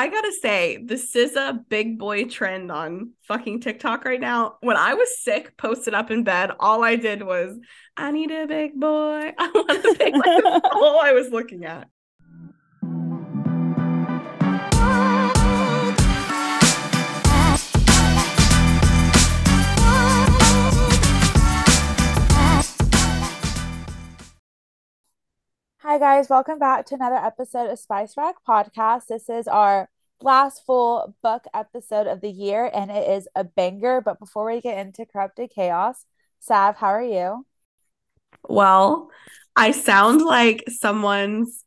I gotta say, the SZA big boy trend on fucking TikTok right now. When I was sick, posted up in bed, all I did was, I need a big boy. I want a big like all I was looking at. Hi, guys. Welcome back to another episode of Spice Rack Podcast. This is our last full book episode of the year, and it is a banger. But before we get into Corrupted Chaos, Sav, how are you? Well, I sound like someone's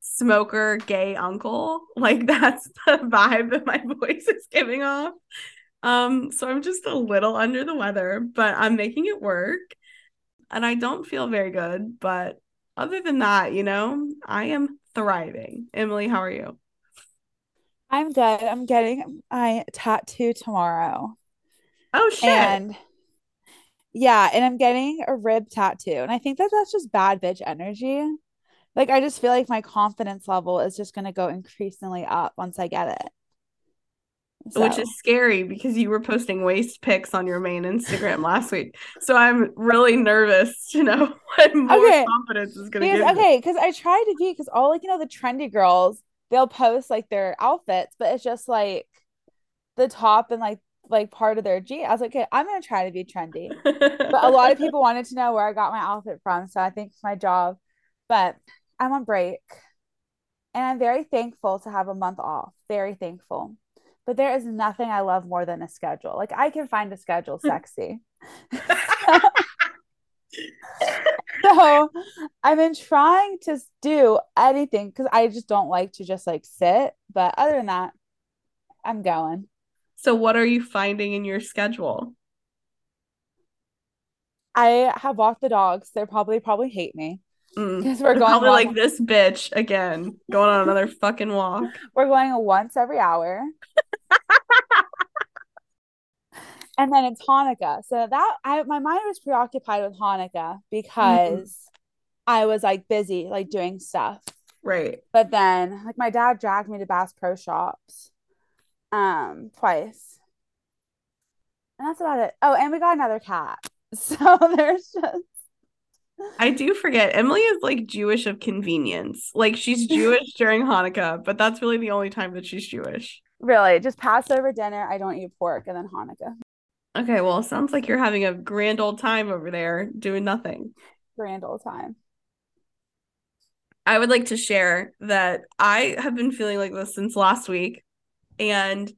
smoker gay uncle. Like that's the vibe that my voice is giving off. Um, so I'm just a little under the weather, but I'm making it work. And I don't feel very good, but other than that, you know, I am thriving. Emily, how are you? I'm good. I'm getting my tattoo tomorrow. Oh shit. And yeah, and I'm getting a rib tattoo. And I think that that's just bad bitch energy. Like I just feel like my confidence level is just going to go increasingly up once I get it. So. Which is scary because you were posting waist pics on your main Instagram last week. So I'm really nervous to know what more okay. confidence is going to give. Okay, because I try to be because all like you know the trendy girls they'll post like their outfits, but it's just like the top and like like part of their G. I was like, okay, I'm gonna try to be trendy. but a lot of people wanted to know where I got my outfit from, so I think it's my job. But I'm on break, and I'm very thankful to have a month off. Very thankful but there is nothing I love more than a schedule. Like I can find a schedule sexy. so I've been trying to do anything because I just don't like to just like sit. But other than that, I'm going. So what are you finding in your schedule? I have walked the dogs. They're probably probably hate me. Because mm. we're going probably like this bitch again, going on another fucking walk. We're going once every hour. And then it's Hanukkah. So that I my mind was preoccupied with Hanukkah because mm-hmm. I was like busy like doing stuff. Right. But then like my dad dragged me to Bass Pro Shops um twice. And that's about it. Oh, and we got another cat. So there's just I do forget Emily is like Jewish of convenience. Like she's Jewish during Hanukkah, but that's really the only time that she's Jewish. Really, just Passover dinner. I don't eat pork, and then Hanukkah. Okay, well, sounds like you're having a grand old time over there doing nothing. Grand old time. I would like to share that I have been feeling like this since last week. And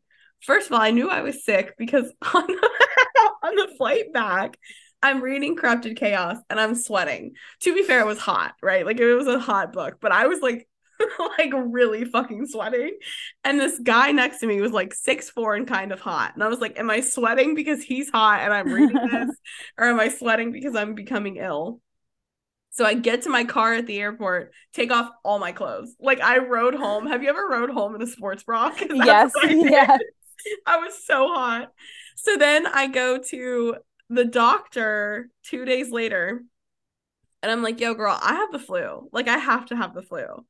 first of all, I knew I was sick because on the, on the flight back, I'm reading Corrupted Chaos and I'm sweating. To be fair, it was hot, right? Like it was a hot book, but I was like like really fucking sweating. And this guy next to me was like six four and kind of hot. And I was like, Am I sweating because he's hot and I'm reading this? or am I sweating because I'm becoming ill? So I get to my car at the airport, take off all my clothes. Like I rode home. Have you ever rode home in a sports bra? Yes. I yes. I was so hot. So then I go to the doctor two days later and I'm like, yo, girl, I have the flu. Like, I have to have the flu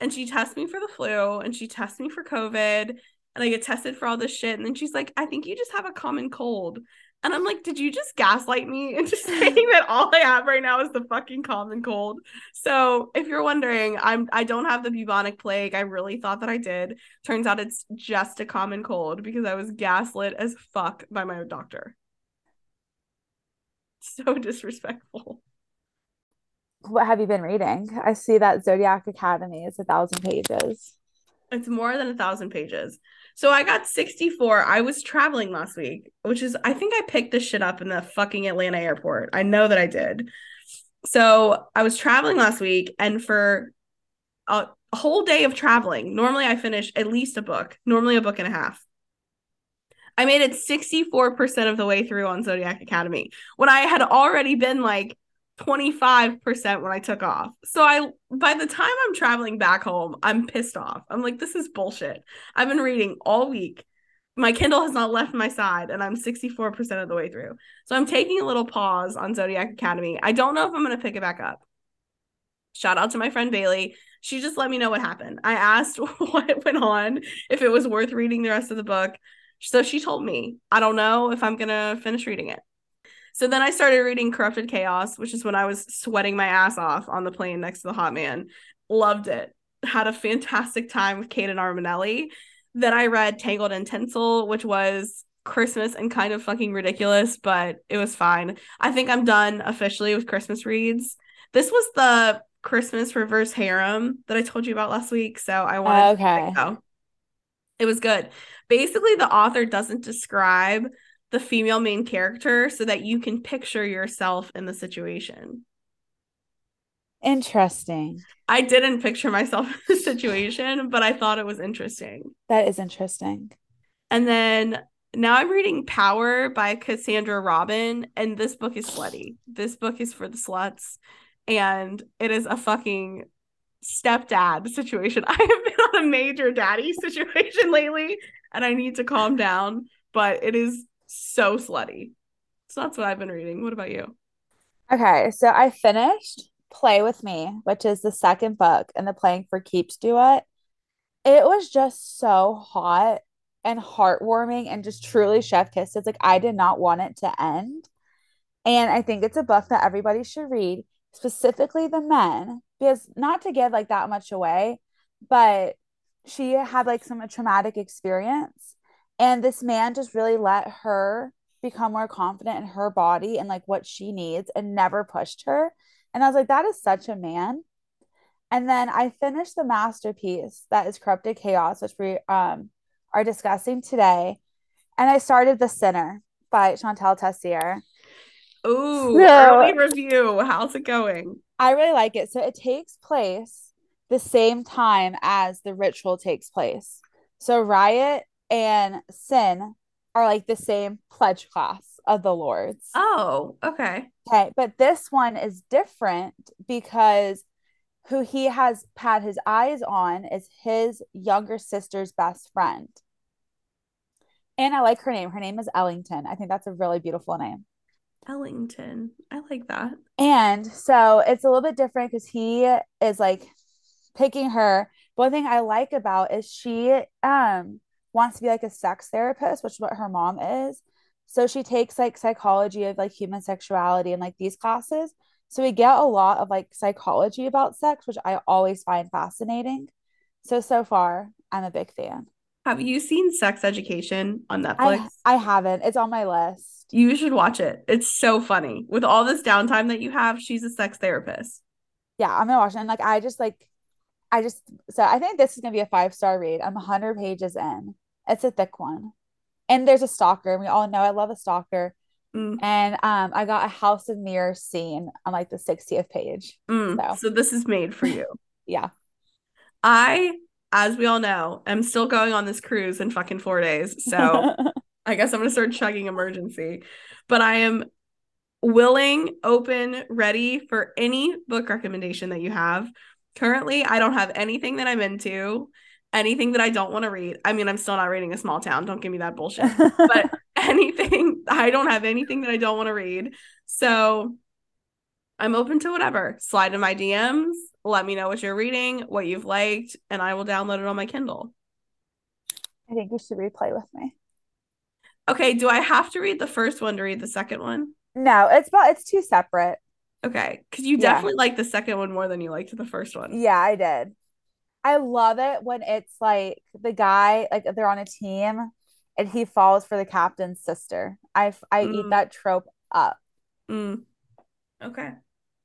and she tests me for the flu and she tests me for COVID and I get tested for all this shit. And then she's like, I think you just have a common cold. And I'm like, did you just gaslight me into saying that all I have right now is the fucking common cold? So if you're wondering, I'm I don't have the bubonic plague. I really thought that I did. Turns out it's just a common cold because I was gaslit as fuck by my doctor. So disrespectful what have you been reading? I see that Zodiac Academy is a thousand pages. It's more than a thousand pages. So I got 64. I was traveling last week, which is, I think I picked this shit up in the fucking Atlanta airport. I know that I did. So I was traveling last week, and for a, whole day of traveling, normally I finish at least a book, normally a book and a half. I made it 64% of the way through on Zodiac Academy when I had already been like 25% when I took off. So I by the time I'm traveling back home, I'm pissed off. I'm like this is bullshit. I've been reading all week. My Kindle has not left my side and I'm 64% of the way through. So I'm taking a little pause on Zodiac Academy. I don't know if I'm going to pick it back up. Shout out to my friend Bailey. She just let me know what happened. I asked what went on, if it was worth reading the rest of the book. So she told me, I don't know if I'm going to finish reading it. So then I started reading Corrupted Chaos, which is when I was sweating my ass off on the plane next to the hot man. Loved it. Had a fantastic time with Cade and Armanelli. Then I read Tangled and Tinsel, which was Christmas and kind of fucking ridiculous, but it was fine. I think I'm done officially with Christmas reads. This was the Christmas reverse harem that I told you about last week, so I wanted okay. to go. It was good. Basically, the author doesn't describe the female main character so that you can picture yourself in the situation. Interesting. I didn't picture myself in the situation, but I thought it was interesting. That is interesting. And then now I'm reading Power by Cassandra Robin, and this book is slutty. This book is for the sluts, and it is a fucking stepdad situation. I have been on a major daddy situation lately, and I need to calm down, but it is so slutty. So that's what I've been reading. What about you? Okay, so I finished Play with Me, which is the second book in the Playing for Keeps duet. It was just so hot and heartwarming and just truly chef kiss. It's like I did not want it to end. And I think it's a book that everybody should read, specifically the men, because not to give like that much away, but she had like some traumatic experience and this man just really let her become more confident in her body and like what she needs and never pushed her. And I was like, that is such a man. And then I finished the masterpiece that is Corrupted Chaos, which we um, are discussing today. And I started The Sinner by Shantel Tessier. Ooh, so, early review. How's it going? I really like it. So it takes place the same time as the ritual takes place. So Riot and Sin are like the same pledge class of the Lords. Oh, okay. Okay, but this one is different because who he has had his eyes on is his younger sister's best friend. And I like her name. Her name is Ellington. I think that's a really beautiful name. Ellington. I like that. And so it's a little bit different because he is like picking her. One thing I like about is she um wants to be like a sex therapist, which is what her mom is. So she takes like psychology of like human sexuality and like these classes. So we get a lot of like psychology about sex, which I always find fascinating. So so far, I'm a big fan. Have you seen Sex Education on Netflix? I, I haven't. It's on my list. You should watch it. It's so funny. With all this downtime that you have, she's a sex therapist. Yeah, I'm gonna watch it. And like I just like I just so I think this is gonna be a five star read. I'm 100 pages in. It's a thick one. And there's a stalker. We all know I love a stalker. Mm. And um, I got a House of Mirrors scene on like the 60th page. Mm. So. so this is made for you. yeah. I, as we all know, am still going on this cruise in fucking four days. So I guess I'm gonna start chugging Emergen-C. But I am willing, open, ready for any book recommendation that you have. Currently, I don't have anything that I'm into anything that I don't want to read. I mean, I'm still not reading a small town. Don't give me that bullshit. but anything, I don't have anything that I don't want to read. So I'm open to whatever. Slide in my DMs. Let me know what you're reading, what you've liked, and I will download it on my Kindle. I think you should replay with me. Okay, do I have to read the first one to read the second one? No, it's about it's two separate. Okay, because you yeah. definitely like the second one more than you liked the first one. Yeah, I did. I love it when it's like the guy, like they're on a team and he falls for the captain's sister. I I mm. eat that trope up. Mm. Okay.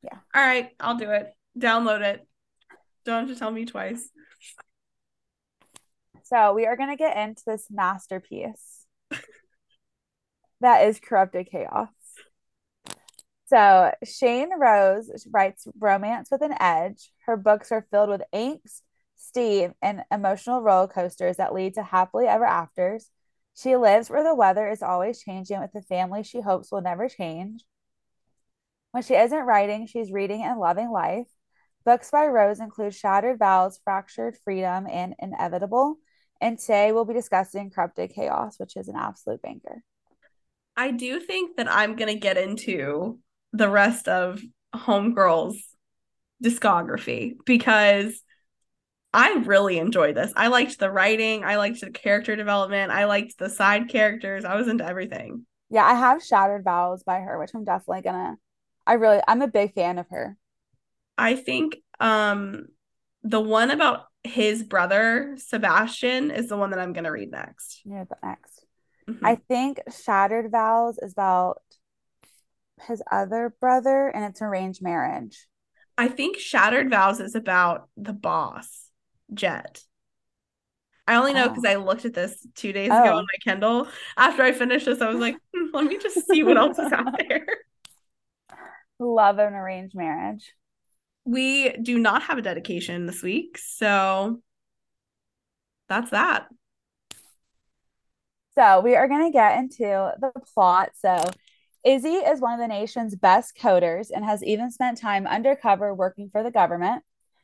Yeah. All right, I'll do it. Download it. Don't have to tell me twice. So we are gonna get into this masterpiece that is corrupted chaos. So Shain Rose writes romance with an edge. Her books are filled with angst, Steve and emotional roller coasters that lead to happily ever afters. She lives where the weather is always changing with a family she hopes will never change. When she isn't writing, she's reading and loving life. Books by Rose include Shattered Vows, Fractured Freedom, and Inevitable. And today we'll be discussing Corrupted Chaos, which is an absolute banker. I do think that I'm going to get into the rest of Homegirl's discography because I really enjoyed this. I liked the writing, I liked the character development, I liked the side characters. I was into everything. Yeah, I have Shattered Vows by her, which I'm definitely gonna I really I'm a big fan of her. I think um the one about his brother Sebastian is the one that I'm gonna read next. Yeah, the next. Mm-hmm. I think Shattered Vows is about his other brother and it's arranged marriage. I think Shattered Vows is about the boss, Jet. I only know because oh. I looked at this two days oh. ago on my Kindle. After I finished this, I was like, hmm, let me just see what else is out there. Love an arranged marriage. We do not have a dedication this week, so that's that. So we are going to get into the plot. So Izzy is one of the nation's best coders and has even spent time undercover working for the government.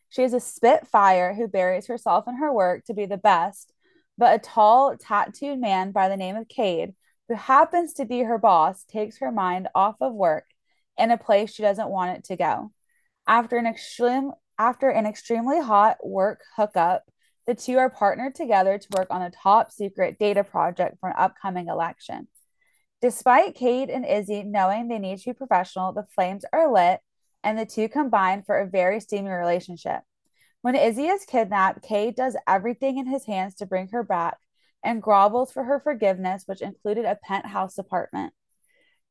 She is a spitfire who buries herself in her work to be the best, but a tall, tattooed man by the name of Cade, who happens to be her boss, takes her mind off of work in a place she doesn't want it to go. After an extreme after an extremely hot work hookup, the two are partnered together to work on a top secret data project for an upcoming election. Despite Cade and Izzy knowing they need to be professional, the flames are lit and the two combine for a very steamy relationship. When Izzy is kidnapped, Cade does everything in his hands to bring her back and grovels for her forgiveness, which included a penthouse apartment.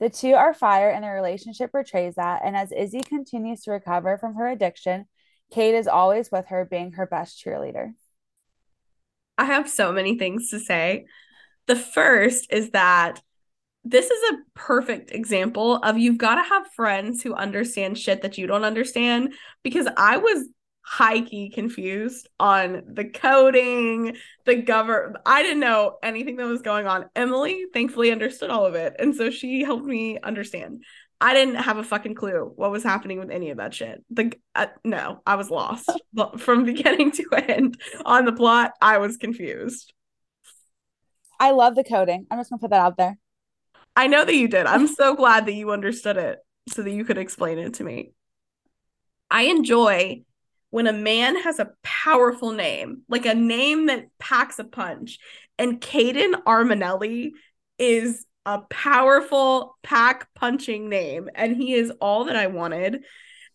The two are fire and their relationship portrays that. And as Izzy continues to recover from her addiction, Cade is always with her, being her best cheerleader. I have so many things to say. The first is that this is a perfect example of you've got to have friends who understand shit that you don't understand because I was high key confused on the coding, the govern. I didn't know anything that was going on. Emily thankfully understood all of it. And so she helped me understand. I didn't have a fucking clue what was happening with any of that shit. The uh, no, I was lost from beginning to end on the plot. I was confused. I love the coding. I'm just gonna put that out there. I know that you did. I'm so glad that you understood it so that you could explain it to me. I enjoy when a man has a powerful name, like a name that packs a punch. And Caden Armanelli is a powerful pack punching name, and he is all that I wanted.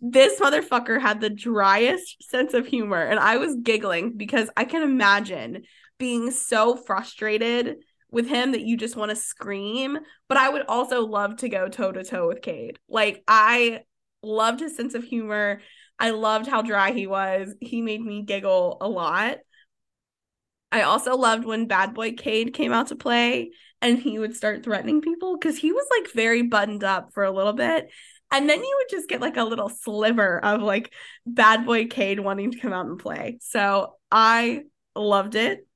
This motherfucker had the driest sense of humor, and I was giggling because I can imagine being so frustrated with him that you just want to scream. But I would also love to go toe to toe with Cade. Like I loved his sense of humor. I loved how dry he was. He made me giggle a lot. I also loved when Bad Boy Cade came out to play and he would start threatening people because he was like very buttoned up for a little bit. And then you would just get like a little sliver of like Bad Boy Cade wanting to come out and play. So I loved it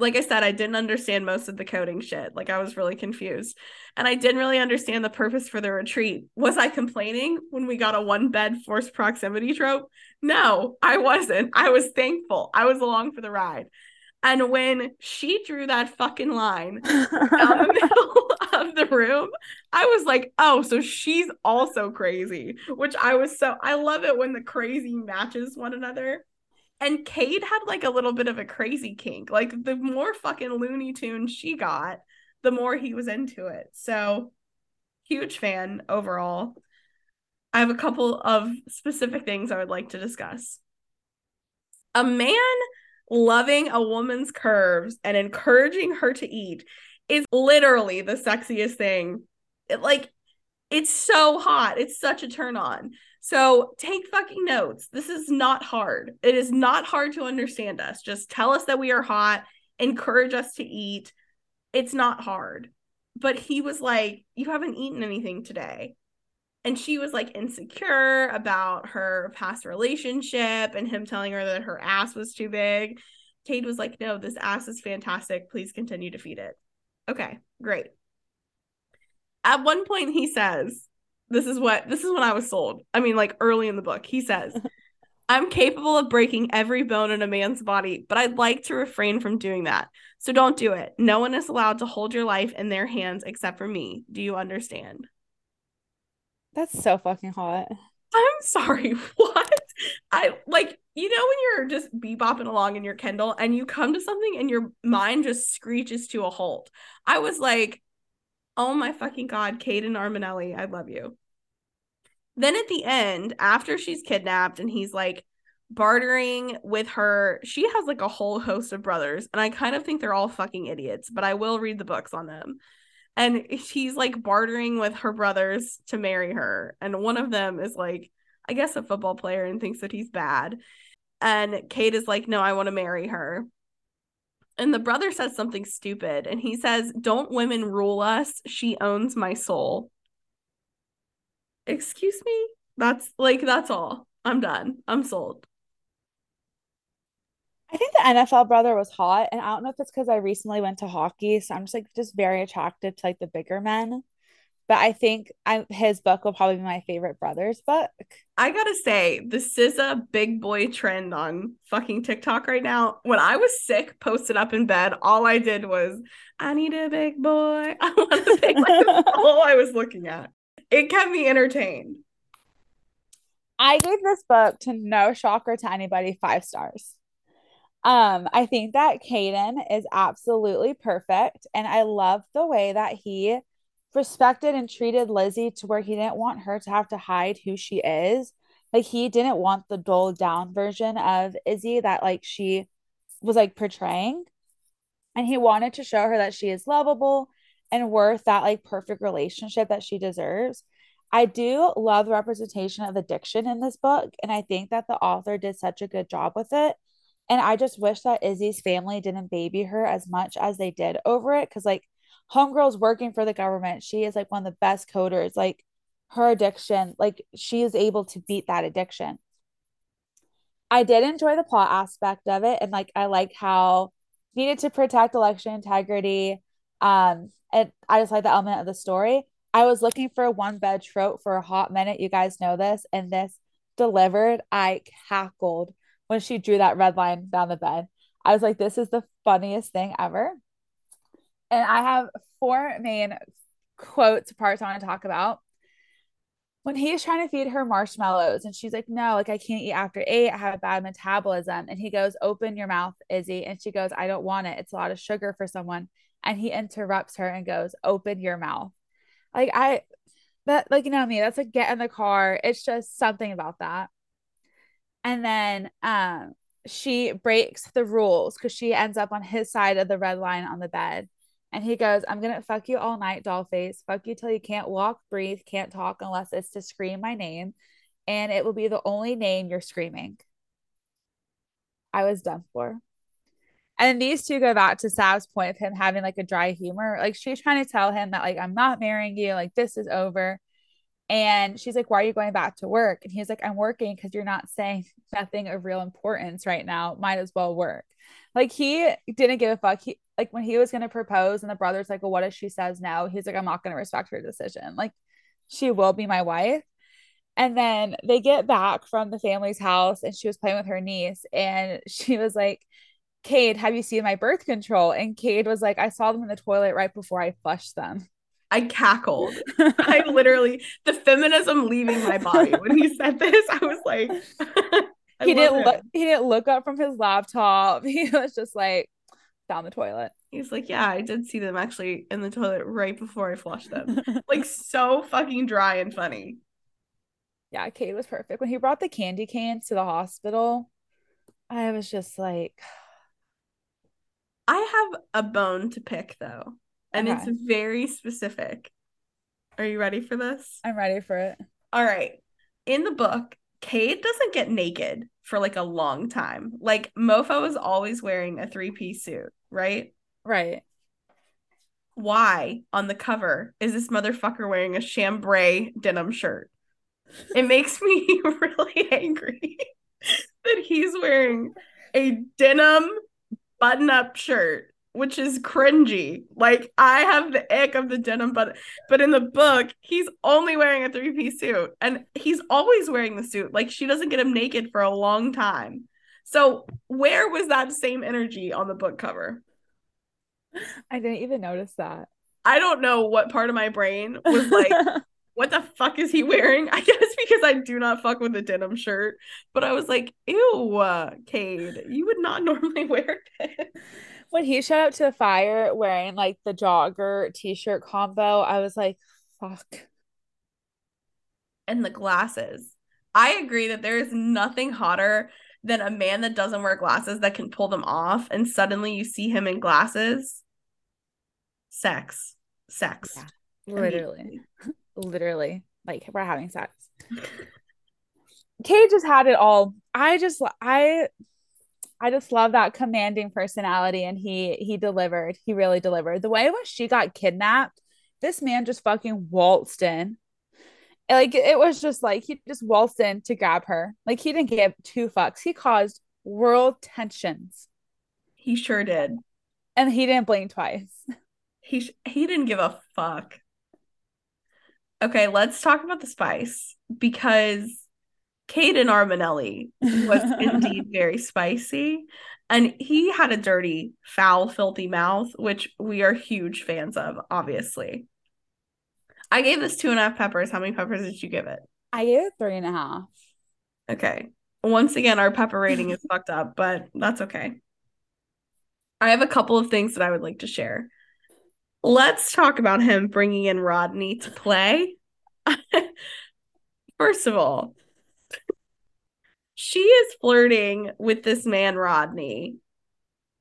like I said, I didn't understand most of the coding shit. Like I was really confused. And I didn't really understand the purpose for the retreat. Was I complaining when we got a one bed forced proximity trope? No, I wasn't. I was thankful. I was along for the ride. And when she drew that fucking line down the middle of the room, I was like, oh, so she's also crazy, which I was so, I love it when the crazy matches one another. And Cade had like a little bit of a crazy kink. Like the more fucking Looney Tune she got, the more he was into it. So huge fan overall. I have a couple of specific things I would like to discuss. A man loving a woman's curves and encouraging her to eat is literally the sexiest thing. It like it's so hot. It's such a turn on. So take fucking notes. This is not hard. It is not hard to understand us. Just tell us that we are hot, encourage us to eat. It's not hard. But he was like, You haven't eaten anything today. And she was like insecure about her past relationship and him telling her that her ass was too big. Cade was like, No, this ass is fantastic. Please continue to feed it. Okay, great. At one point, he says, this is what this is when I was sold. I mean, like early in the book, he says, I'm capable of breaking every bone in a man's body, but I'd like to refrain from doing that. So don't do it. No one is allowed to hold your life in their hands except for me. Do you understand? That's so fucking hot. I'm sorry. What? I like you know when you're just bebopping along in your Kindle and you come to something and your mind just screeches to a halt. I was like, oh my fucking god, Caden Armanelli, I love you. Then at the end, after she's kidnapped and he's like bartering with her, she has like a whole host of brothers, and I kind of think they're all fucking idiots, but I will read the books on them. And she's like bartering with her brothers to marry her, and one of them is like I guess, a football player and thinks that he's bad. And Cade is like, no, I want to marry her. And the brother says something stupid. And he says, Don't women rule us? She owns my soul. Excuse me? That's like, that's all. I'm done. I'm sold. I think the NFL brother was hot. And I don't know if it's because I recently went to hockey. So I'm just like, just very attracted to like the bigger men but I think I, his book will probably be my favorite brother's book. I gotta say, this is a big boy trend on fucking TikTok right now. When I was sick, posted up in bed, all I did was, I need a big boy. I want a big boy. all I was looking at. It kept me entertained. I gave this book to no shocker to anybody five stars. Um, I think that Caden is absolutely perfect, and I love the way that he respected and treated Lizzie to where he didn't want her to have to hide who she is. Like he didn't want the dulled down version of Izzy that like she was like portraying. And he wanted to show her that she is lovable and worth that like perfect relationship that she deserves. I do love the representation of addiction in this book. And I think that the author did such a good job with it. And I just wish that Izzy's family didn't baby her as much as they did over it. Cause like homegirl's working for the government. She is like one of the best coders. Like her addiction, like she is able to beat that addiction. I did enjoy the plot aspect of it. And like I like how needed to protect election integrity. Um, and I just like the element of the story. I was looking for a one bed trope for a hot minute. You guys know this, and this delivered. I cackled when she drew that red line down the bed. I was like, this is the funniest thing ever. And I have four main quotes parts I want to talk about. When he's trying to feed her marshmallows, and she's like, No, like I can't eat after eight. I have a bad metabolism. And he goes, Open your mouth, Izzy. And she goes, I don't want it. It's a lot of sugar for someone. And he interrupts her and goes, Open your mouth. Like, I, that, like, you know me, that's like get in the car. It's just something about that. And then, um, she breaks the rules because she ends up on his side of the red line on the bed and he goes, I'm going to fuck you all night, dollface. Fuck you till you can't walk, breathe, can't talk unless it's to scream my name. And it will be the only name you're screaming. I was done for. And these two go back to Sav's point of him having like a dry humor. Like she's trying to tell him that, like, I'm not marrying you. Like, this is over. And she's like, Why are you going back to work? And he's like, I'm working because you're not saying nothing of real importance right now. Might as well work. Like he didn't give a fuck. He like when he was gonna propose and the brother's like, Well, what if she says no? He's like, I'm not gonna respect her decision. Like she will be my wife. And then they get back from the family's house and she was playing with her niece and she was like, Cade, have you seen my birth control? And Cade was like, I saw them in the toilet right before I flushed them. I cackled. I literally the feminism leaving my body when he said this. I was like, he didn't look. He didn't look up from his laptop. He was just like down the toilet. He's like, yeah, I did see them actually in the toilet right before I flushed them. like so fucking dry and funny. Yeah, Cade was perfect when he brought the candy canes to the hospital. I was just like, I have a bone to pick though and okay. it's very specific. Are you ready for this? I'm ready for it. All right. In the book, Cade doesn't get naked for like a long time. Like Mofo is always wearing a three-piece suit, right? Right. Why on the cover is this motherfucker wearing a chambray denim shirt? It makes me really angry that he's wearing a denim button-up shirt which is cringy. Like I have the ick of the denim, but but in the book, he's only wearing a three piece suit, and he's always wearing the suit. Like she doesn't get him naked for a long time. So where was that same energy on the book cover? I didn't even notice that. I don't know what part of my brain was like what the fuck is he wearing? I guess because I do not fuck with a denim shirt. But I was like, ew, uh, Cade, you would not normally wear this. When he showed up to the fire wearing like the jogger t-shirt combo, I was like, fuck. And the glasses. I agree that there is nothing hotter than a man that doesn't wear glasses that can pull them off and suddenly you see him in glasses. Sex. Sex. Yeah, literally. Literally. Like we're having sex. Cade just had it all. I just I I just love that commanding personality and he he delivered. He really delivered. The way when she got kidnapped, this man just fucking waltzed in like it was just like he just waltzed in to grab her. Like he didn't give two fucks. He caused world tensions. He sure did. And he didn't blink twice. He sh- he didn't give a fuck. Okay, let's talk about the spice because Caden Armanelli was indeed very spicy. And he had a dirty, foul, filthy mouth, which we are huge fans of, obviously. I gave this two and a half peppers. How many peppers did you give it? I gave it three and a half. Okay. Once again, our pepper rating is fucked up, but that's okay. I have a couple of things that I would like to share. Let's talk about him bringing in Rodney to play. First of all, she is flirting with this man, Rodney,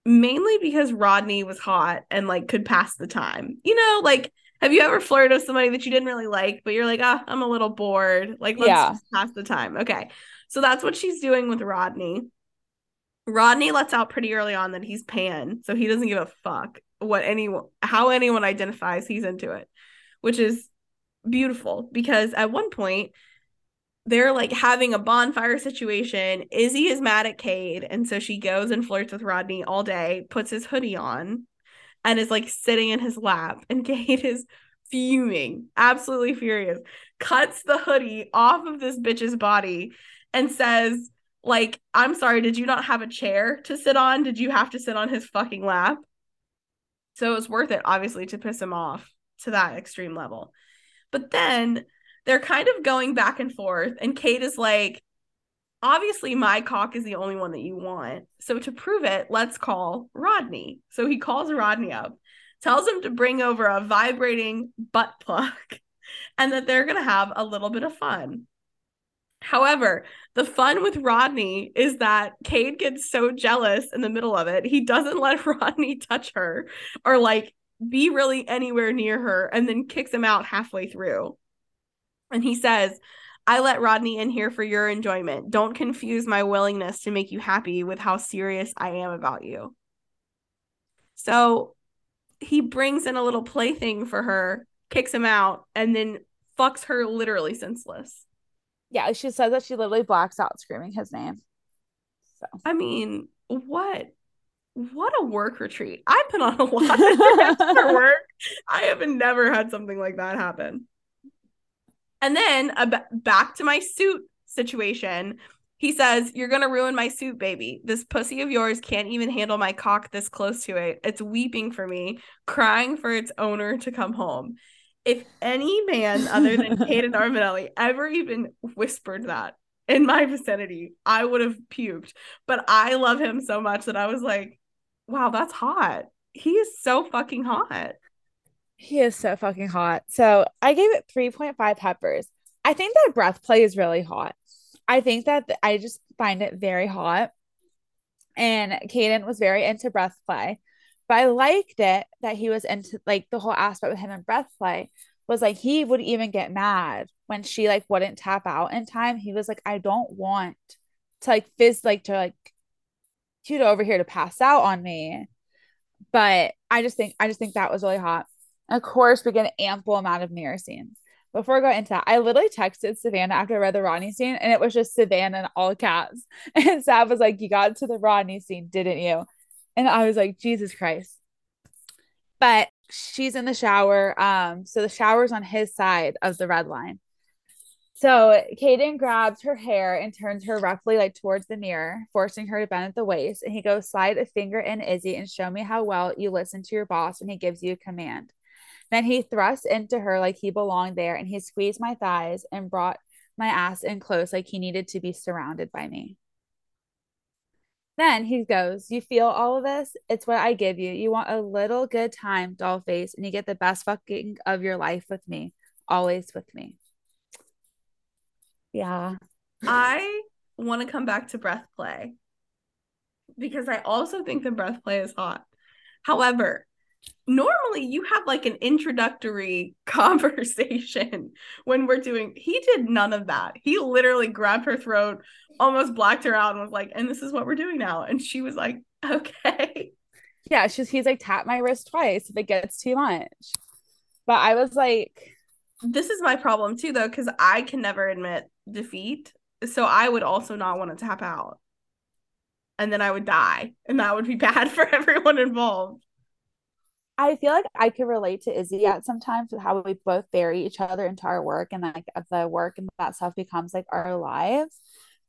mainly because Rodney was hot and like could pass the time. You know, like have you ever flirted with somebody that you didn't really like, but you're like, ah, I'm a little bored. Like, let's yeah. pass the time. Okay. So that's what she's doing with Rodney. Rodney lets out pretty early on that he's pan, so he doesn't give a fuck what anyone how anyone identifies, he's into it, which is beautiful because at one point they're like having a bonfire situation. Izzy is mad at Cade, and so she goes and flirts with Rodney all day, puts his hoodie on, and is like sitting in his lap. And Cade is fuming, absolutely furious, cuts the hoodie off of this bitch's body and says, like, I'm sorry, did you not have a chair to sit on? Did you have to sit on his fucking lap? So it was worth it, obviously, to piss him off to that extreme level. But then they're kind of going back and forth, and Cade is like, obviously my cock is the only one that you want. So to prove it, let's call Rodney. So he calls Rodney up, tells him to bring over a vibrating butt plug and that they're going to have a little bit of fun. However, the fun with Rodney is that Cade gets so jealous in the middle of it. He doesn't let Rodney touch her or like be really anywhere near her and then kicks him out halfway through. And he says, I let Rodney in here for your enjoyment. Don't confuse my willingness to make you happy with how serious I am about you. So he brings in a little plaything for her, kicks him out, and then fucks her literally senseless. Yeah, she says that she literally blacks out screaming his name. So I mean, what what a work retreat. I've been on a lot of work. I have never had something like that happen. And then uh, back to my suit situation. He says, You're going to ruin my suit, baby. This pussy of yours can't even handle my cock this close to it. It's weeping for me, crying for its owner to come home. If any man other than Caden Armanelli ever even whispered that in my vicinity, I would have puked. But I love him so much that I was like, Wow, that's hot. He is so fucking hot. He is so fucking hot. So I gave it 3.5 peppers. I think that breath play is really hot. I think that th- I just find it very hot. And Caden was very into breath play. But I liked it that he was into like the whole aspect with him and breath play was like he would even get mad when she like wouldn't tap out in time. He was like, I don't want to like fizz like to like cute over here to pass out on me. But I just think I just think that was really hot. Of course, we get an ample amount of mirror scenes. Before I go into that, I literally texted Savannah after I read the Rodney scene, and it was just Savannah in all caps. And Sav was like, You got to the Rodney scene, didn't you? And I was like, Jesus Christ. But she's in the shower. Um, so the shower's on his side of the red line. So Caden grabs her hair and turns her roughly like towards the mirror, forcing her to bend at the waist. And he goes, slide a finger in Izzy and show me how well you listen to your boss when he gives you a command. Then he thrust into her like he belonged there and he squeezed my thighs and brought my ass in close like he needed to be surrounded by me. Then he goes, You feel all of this? It's what I give you. You want a little good time, doll face, and you get the best fucking of your life with me, always with me. Yeah. I want to come back to breath play because I also think the breath play is hot. However, normally you have like an introductory conversation when we're doing he did none of that. He literally grabbed her throat almost blacked her out and was like and this is what we're doing now. And she was like okay. Yeah she's he's like tap my wrist twice if it gets too much. But i was like this is my problem too though because i can never admit defeat so i would also not want to tap out. And then i would die and that would be bad for everyone involved I feel like I could relate to Izzy at sometimes with how we both bury each other into our work and like the work and that stuff becomes like our lives.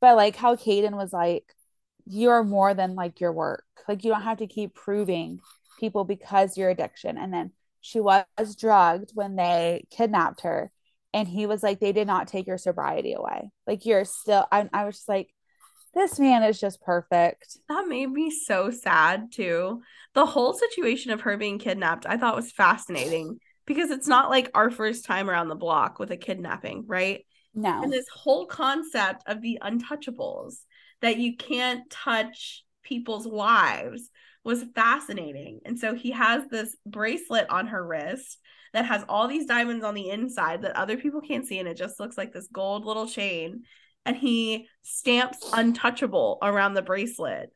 But like how Caden was like, you're more than like your work. Like you don't have to keep proving people because your addiction. And then she was drugged when they kidnapped her. And he was like, they did not take your sobriety away. Like you're still, I, I was just like, this man is just perfect. That made me so sad too. The whole situation of her being kidnapped, I thought was fascinating because it's not like our first time around the block with a kidnapping, right? No. And this whole concept of the untouchables that you can't touch people's lives was fascinating. And so he has this bracelet on her wrist that has all these diamonds on the inside that other people can't see and it just looks like this gold little chain and he stamps untouchable around the bracelet.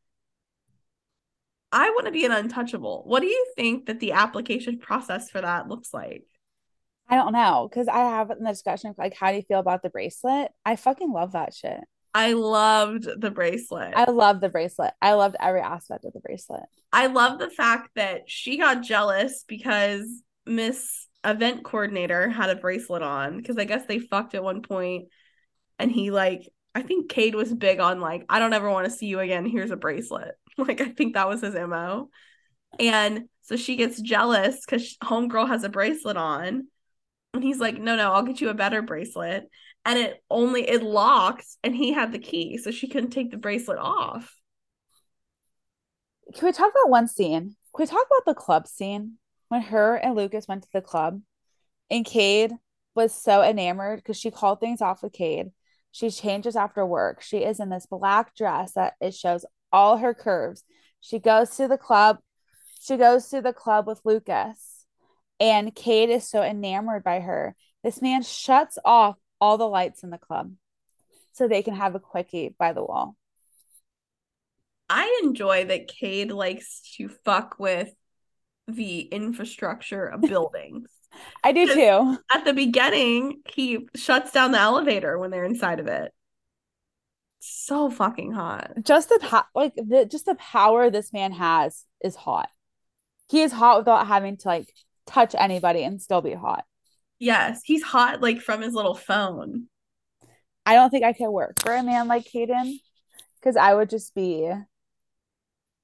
I want to be an untouchable. What do you think that the application process for that looks like? I don't know because I have in the discussion of like, how do you feel about the bracelet? I fucking love that shit. I loved the bracelet. I love the bracelet. I loved every aspect of the bracelet. I love the fact that she got jealous because Miss Event Coordinator had a bracelet on because I guess they fucked at one point and he like I think Cade was big on like I don't ever want to see you again. Here's a bracelet. Like I think that was his mo. And so she gets jealous because homegirl has a bracelet on, and he's like, "No, no, I'll get you a better bracelet." And it only it locks, and he had the key, so she couldn't take the bracelet off. Can we talk about one scene? Can we talk about the club scene when her and Lucas went to the club, and Cade was so enamored because she called things off with Cade she changes after work. She is in this black dress that it shows all her curves. She goes to the club. She goes to the club with Lucas, and Cade is so enamored by her. This man shuts off all the lights in the club so they can have a quickie by the wall. I enjoy that Cade likes to fuck with the infrastructure of buildings. I do too. At the beginning, he shuts down the elevator when they're inside of it. So fucking hot. Just the po- like the just the power this man has is hot. He is hot without having to like touch anybody and still be hot. Yes, he's hot like from his little phone. I don't think I could work for a man like Caden because I would just be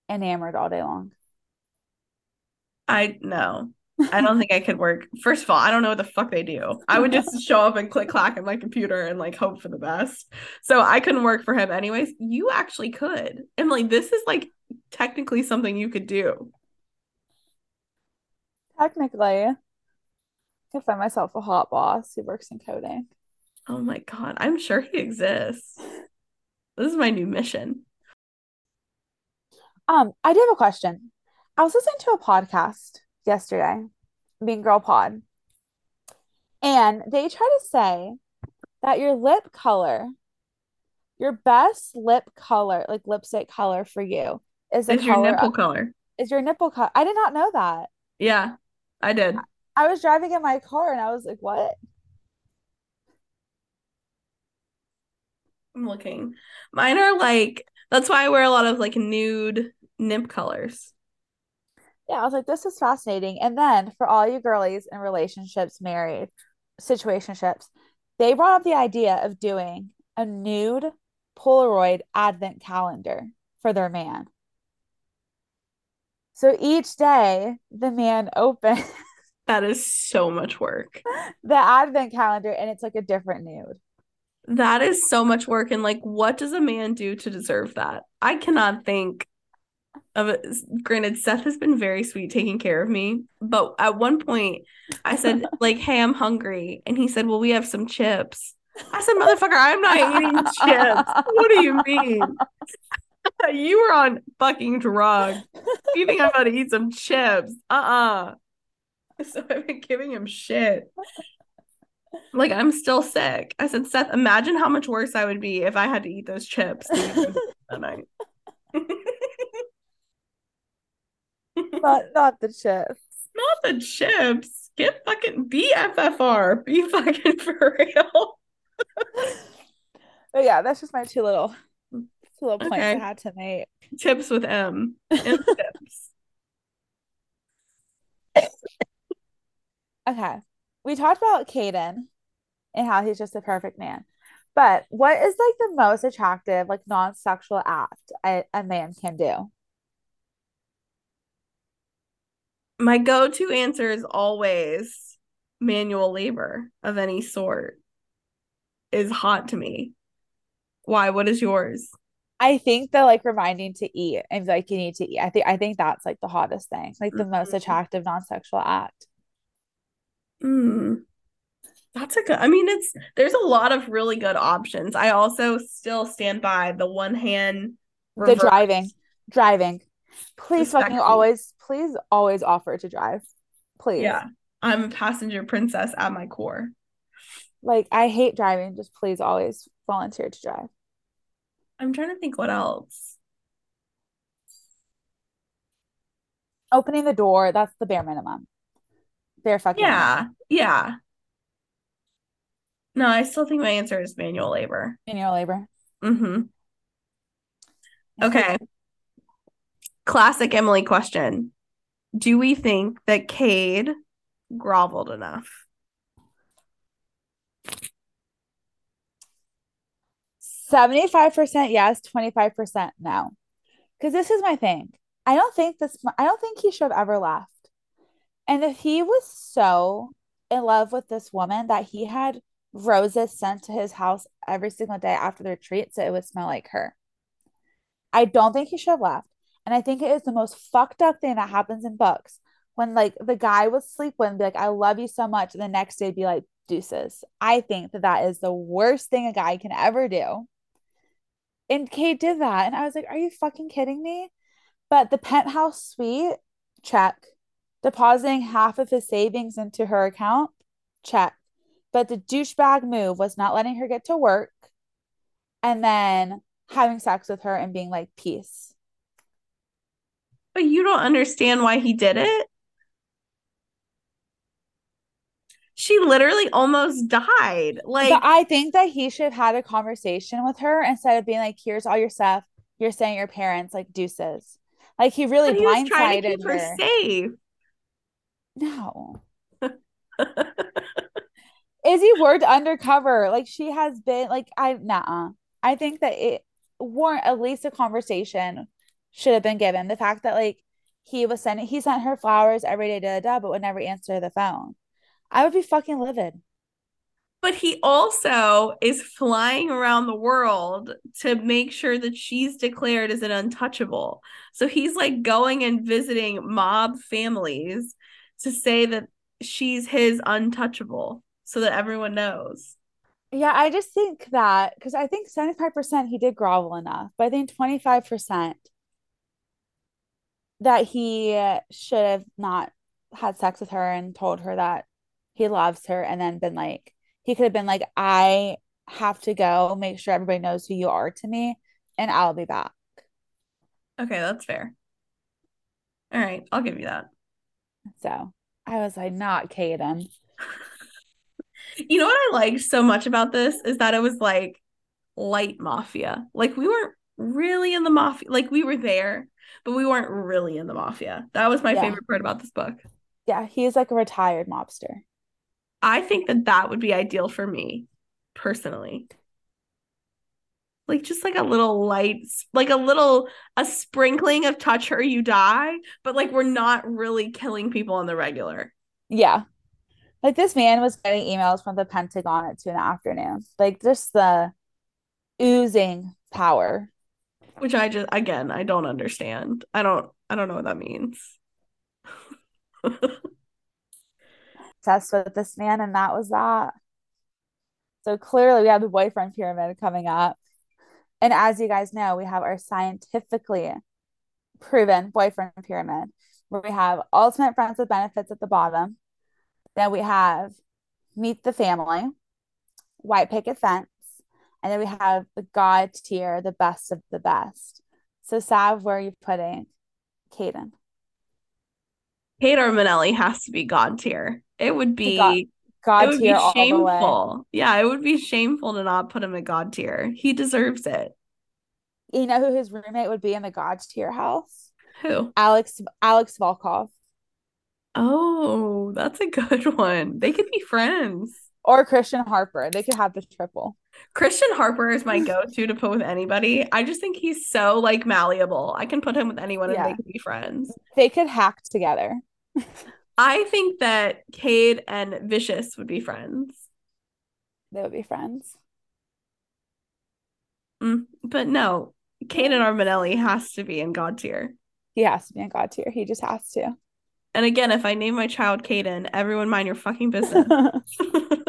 enamored all day long. I know. I don't think I could work. First of all, I don't know what the fuck they do. I would just show up and click clack on my computer and like hope for the best. So I couldn't work for him anyways. You actually could. And like this is like technically something you could do. Technically. I could find myself a hot boss who works in coding. Oh my god. I'm sure he exists. This is my new mission. Um, I do have a question. I was listening to a podcast yesterday, Mean Girl Pod. And they try to say that your lip color, your best lip color, like lipstick color for you, is the is your nipple of, color. Is your nipple color? I did not know that. Yeah, I did. I was driving in my car and I was like, "What?" I'm looking. Mine are like that's why I wear a lot of like nude nip colors yeah, I was like, this is fascinating. And then for all you girlies in relationships, married, situationships, they brought up the idea of doing a nude Polaroid advent calendar for their man. So each day the man opens That is so much work. The advent calendar, and it's like a different nude. That is so much work. And like, what does a man do to deserve that? I cannot think of it. Granted, Seth has been very sweet taking care of me. But at one point, I said, like, hey, I'm hungry. And he said, well, we have some chips. I said, motherfucker, I'm not eating chips. What do you mean? you were on fucking drugs. You think I'm about to eat some chips? Uh uh So I've been giving him shit. Like I'm still sick. I said, Seth, imagine how much worse I would be if I had to eat those chips that night. not not the chips. Not the chips. Get fucking BFFR. Be fucking for real. but yeah, that's just my two little two little points okay. I had to make. Tips with M. M tips. okay. We talked about Caden and how he's just a perfect man. But what is like the most attractive, like non-sexual act a, a man can do? My go-to answer is always manual labor of any sort is hot to me. Why? What is yours? I think the like reminding to eat and like you need to eat. I think I think that's like the hottest thing, like the mm-hmm. most attractive non-sexual act. Mm. That's a good. I mean, it's there's a lot of really good options. I also still stand by the one hand. Reverse. The driving, driving. Please fucking always, please always offer to drive. Please. Yeah, I'm a passenger princess at my core. Like I hate driving. Just please always volunteer to drive. I'm trying to think what else. Opening the door, that's the bare minimum. Bare fucking Yeah. Minimum. Yeah. No, I still think my answer is manual labor. Manual labor. Mm-hmm. Okay. Classic Emily question. Do we think that Cade groveled enough? 75% yes, 25% no. Because this is my thing. I don't think this, I don't think he should have ever left. And if he was so in love with this woman that he had roses sent to his house every single day after the retreat so it would smell like her, I don't think he should have left. And I think it is the most fucked up thing that happens in books when like the guy would sleep with and be like, I love you so much. And the next day be like, deuces. I think that that is the worst thing a guy can ever do. And Cade did that. And I was like, are you fucking kidding me? But the penthouse suite, check. Depositing half of his savings into her account, check. But the douchebag move was not letting her get to work and then having sex with her and being like, peace. But you don't understand why he did it? she literally almost died. Like but I think that he should have had a conversation with her instead of being like, "Here's all your stuff. You're saying your parents like deuces." Like he really he blindsided her. her safe. No. Izzy worked undercover. Like she has been like I nah. I think that it warrant at least a conversation should have been given. The fact that like he was sending he sent her flowers every day, da, da, but would never answer the phone. I would be fucking livid. But he also is flying around the world to make sure that she's declared as an untouchable. So he's like going and visiting mob families to say that she's his untouchable so that everyone knows. Yeah, I just think that because I think 75% he did grovel enough, but I think 25% that he should have not had sex with her and told her that he loves her and then been like he could have been like i have to go. Make sure everybody knows who you are to me and i'll be back. Okay that's fair. All right i'll give you that. So i was like not Caden you know what i liked so much about this is that it was like light mafia. Like we weren't really in the mafia like we were there but we weren't really in the mafia that was my yeah. favorite part about this book yeah he is like a retired mobster I think that that would be ideal for me personally. Like just like a little light, like a little a sprinkling of touch her you die, but like we're not really killing people on the regular. Yeah. Like this man was getting emails from the Pentagon at two in the afternoon. Like just the oozing power. Which I just again I don't understand. I don't I don't know what that means. Obsessed with this man, and that was that. So clearly we have the boyfriend pyramid coming up. And as you guys know, we have our scientifically proven boyfriend pyramid where we have ultimate friends with benefits at the bottom. Then we have meet the family, white picket fence, and then we have the God tier, the best of the best. So, Sav, where are you putting Caden? Cade Armanelli has to be God tier. It would be God, God it would tier be shameful. Yeah, it would be shameful to not put him in God tier. He deserves it. You know who his roommate would be in the God tier house? Who? Alex Alex Volkov. Oh, that's a good one. They could be friends. Or Christian Harper. They could have the triple. Christian Harper is my go-to to put with anybody. I just think he's so like malleable. I can put him with anyone Yeah. and they could be friends. They could hack together. I think that Cade and Vicious would be friends. They would be friends. Mm, but no, Cade and Armanelli has to be in God tier. He has to be in God tier. He just has to. And again, if I name my child Caden, everyone mind your fucking business.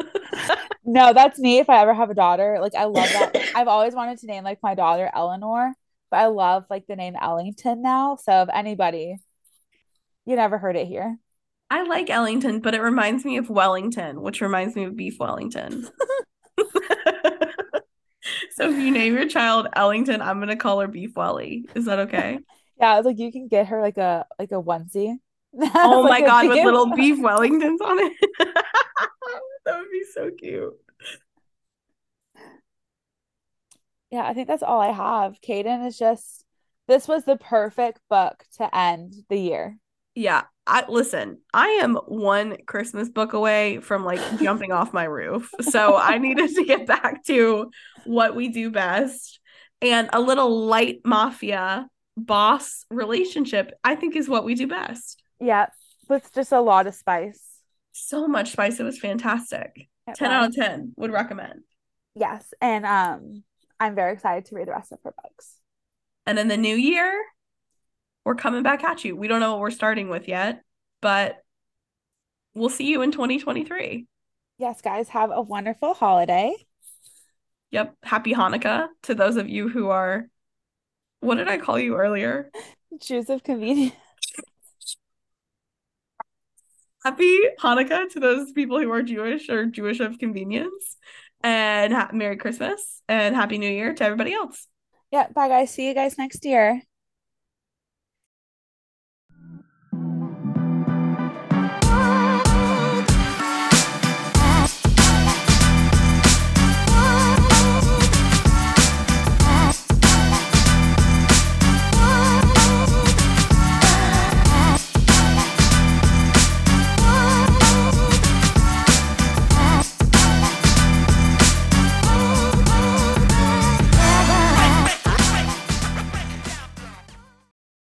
no, that's me if I ever have a daughter. Like I love that. I've always wanted to name like my daughter Eleanor, but I love like the name Ellington now. So if anybody, you never heard it here. I like Ellington, but it reminds me of Wellington, which reminds me of Beef Wellington. so if you name your child Ellington, I'm gonna call her Beef Welly. Is that okay? Yeah, it's like you can get her like a like a onesie. Oh my god, with little Beef Wellingtons on it. that would be so cute. Yeah, I think that's all I have. Caden is just this was the perfect book to end the year. Yeah, I listen, I am one Christmas book away from like jumping off my roof. So I needed to get back to what we do best. And a little light mafia boss relationship, I think, is what we do best. Yeah, with just a lot of spice. So much spice. It was fantastic. It 10 out of 10 would recommend. Yes, and um, I'm very excited to read the rest of her books. And in the new year, we're coming back at you. We don't know what we're starting with yet, but we'll see you in 2023. Yes, guys, have a wonderful holiday. Yep. Happy Hanukkah to those of you who are, what did I call you earlier? Jews of convenience. Happy Hanukkah to those people who are Jewish or Jewish of convenience. And ha- Merry Christmas and Happy New Year to everybody else. Yeah, bye guys. See you guys next year.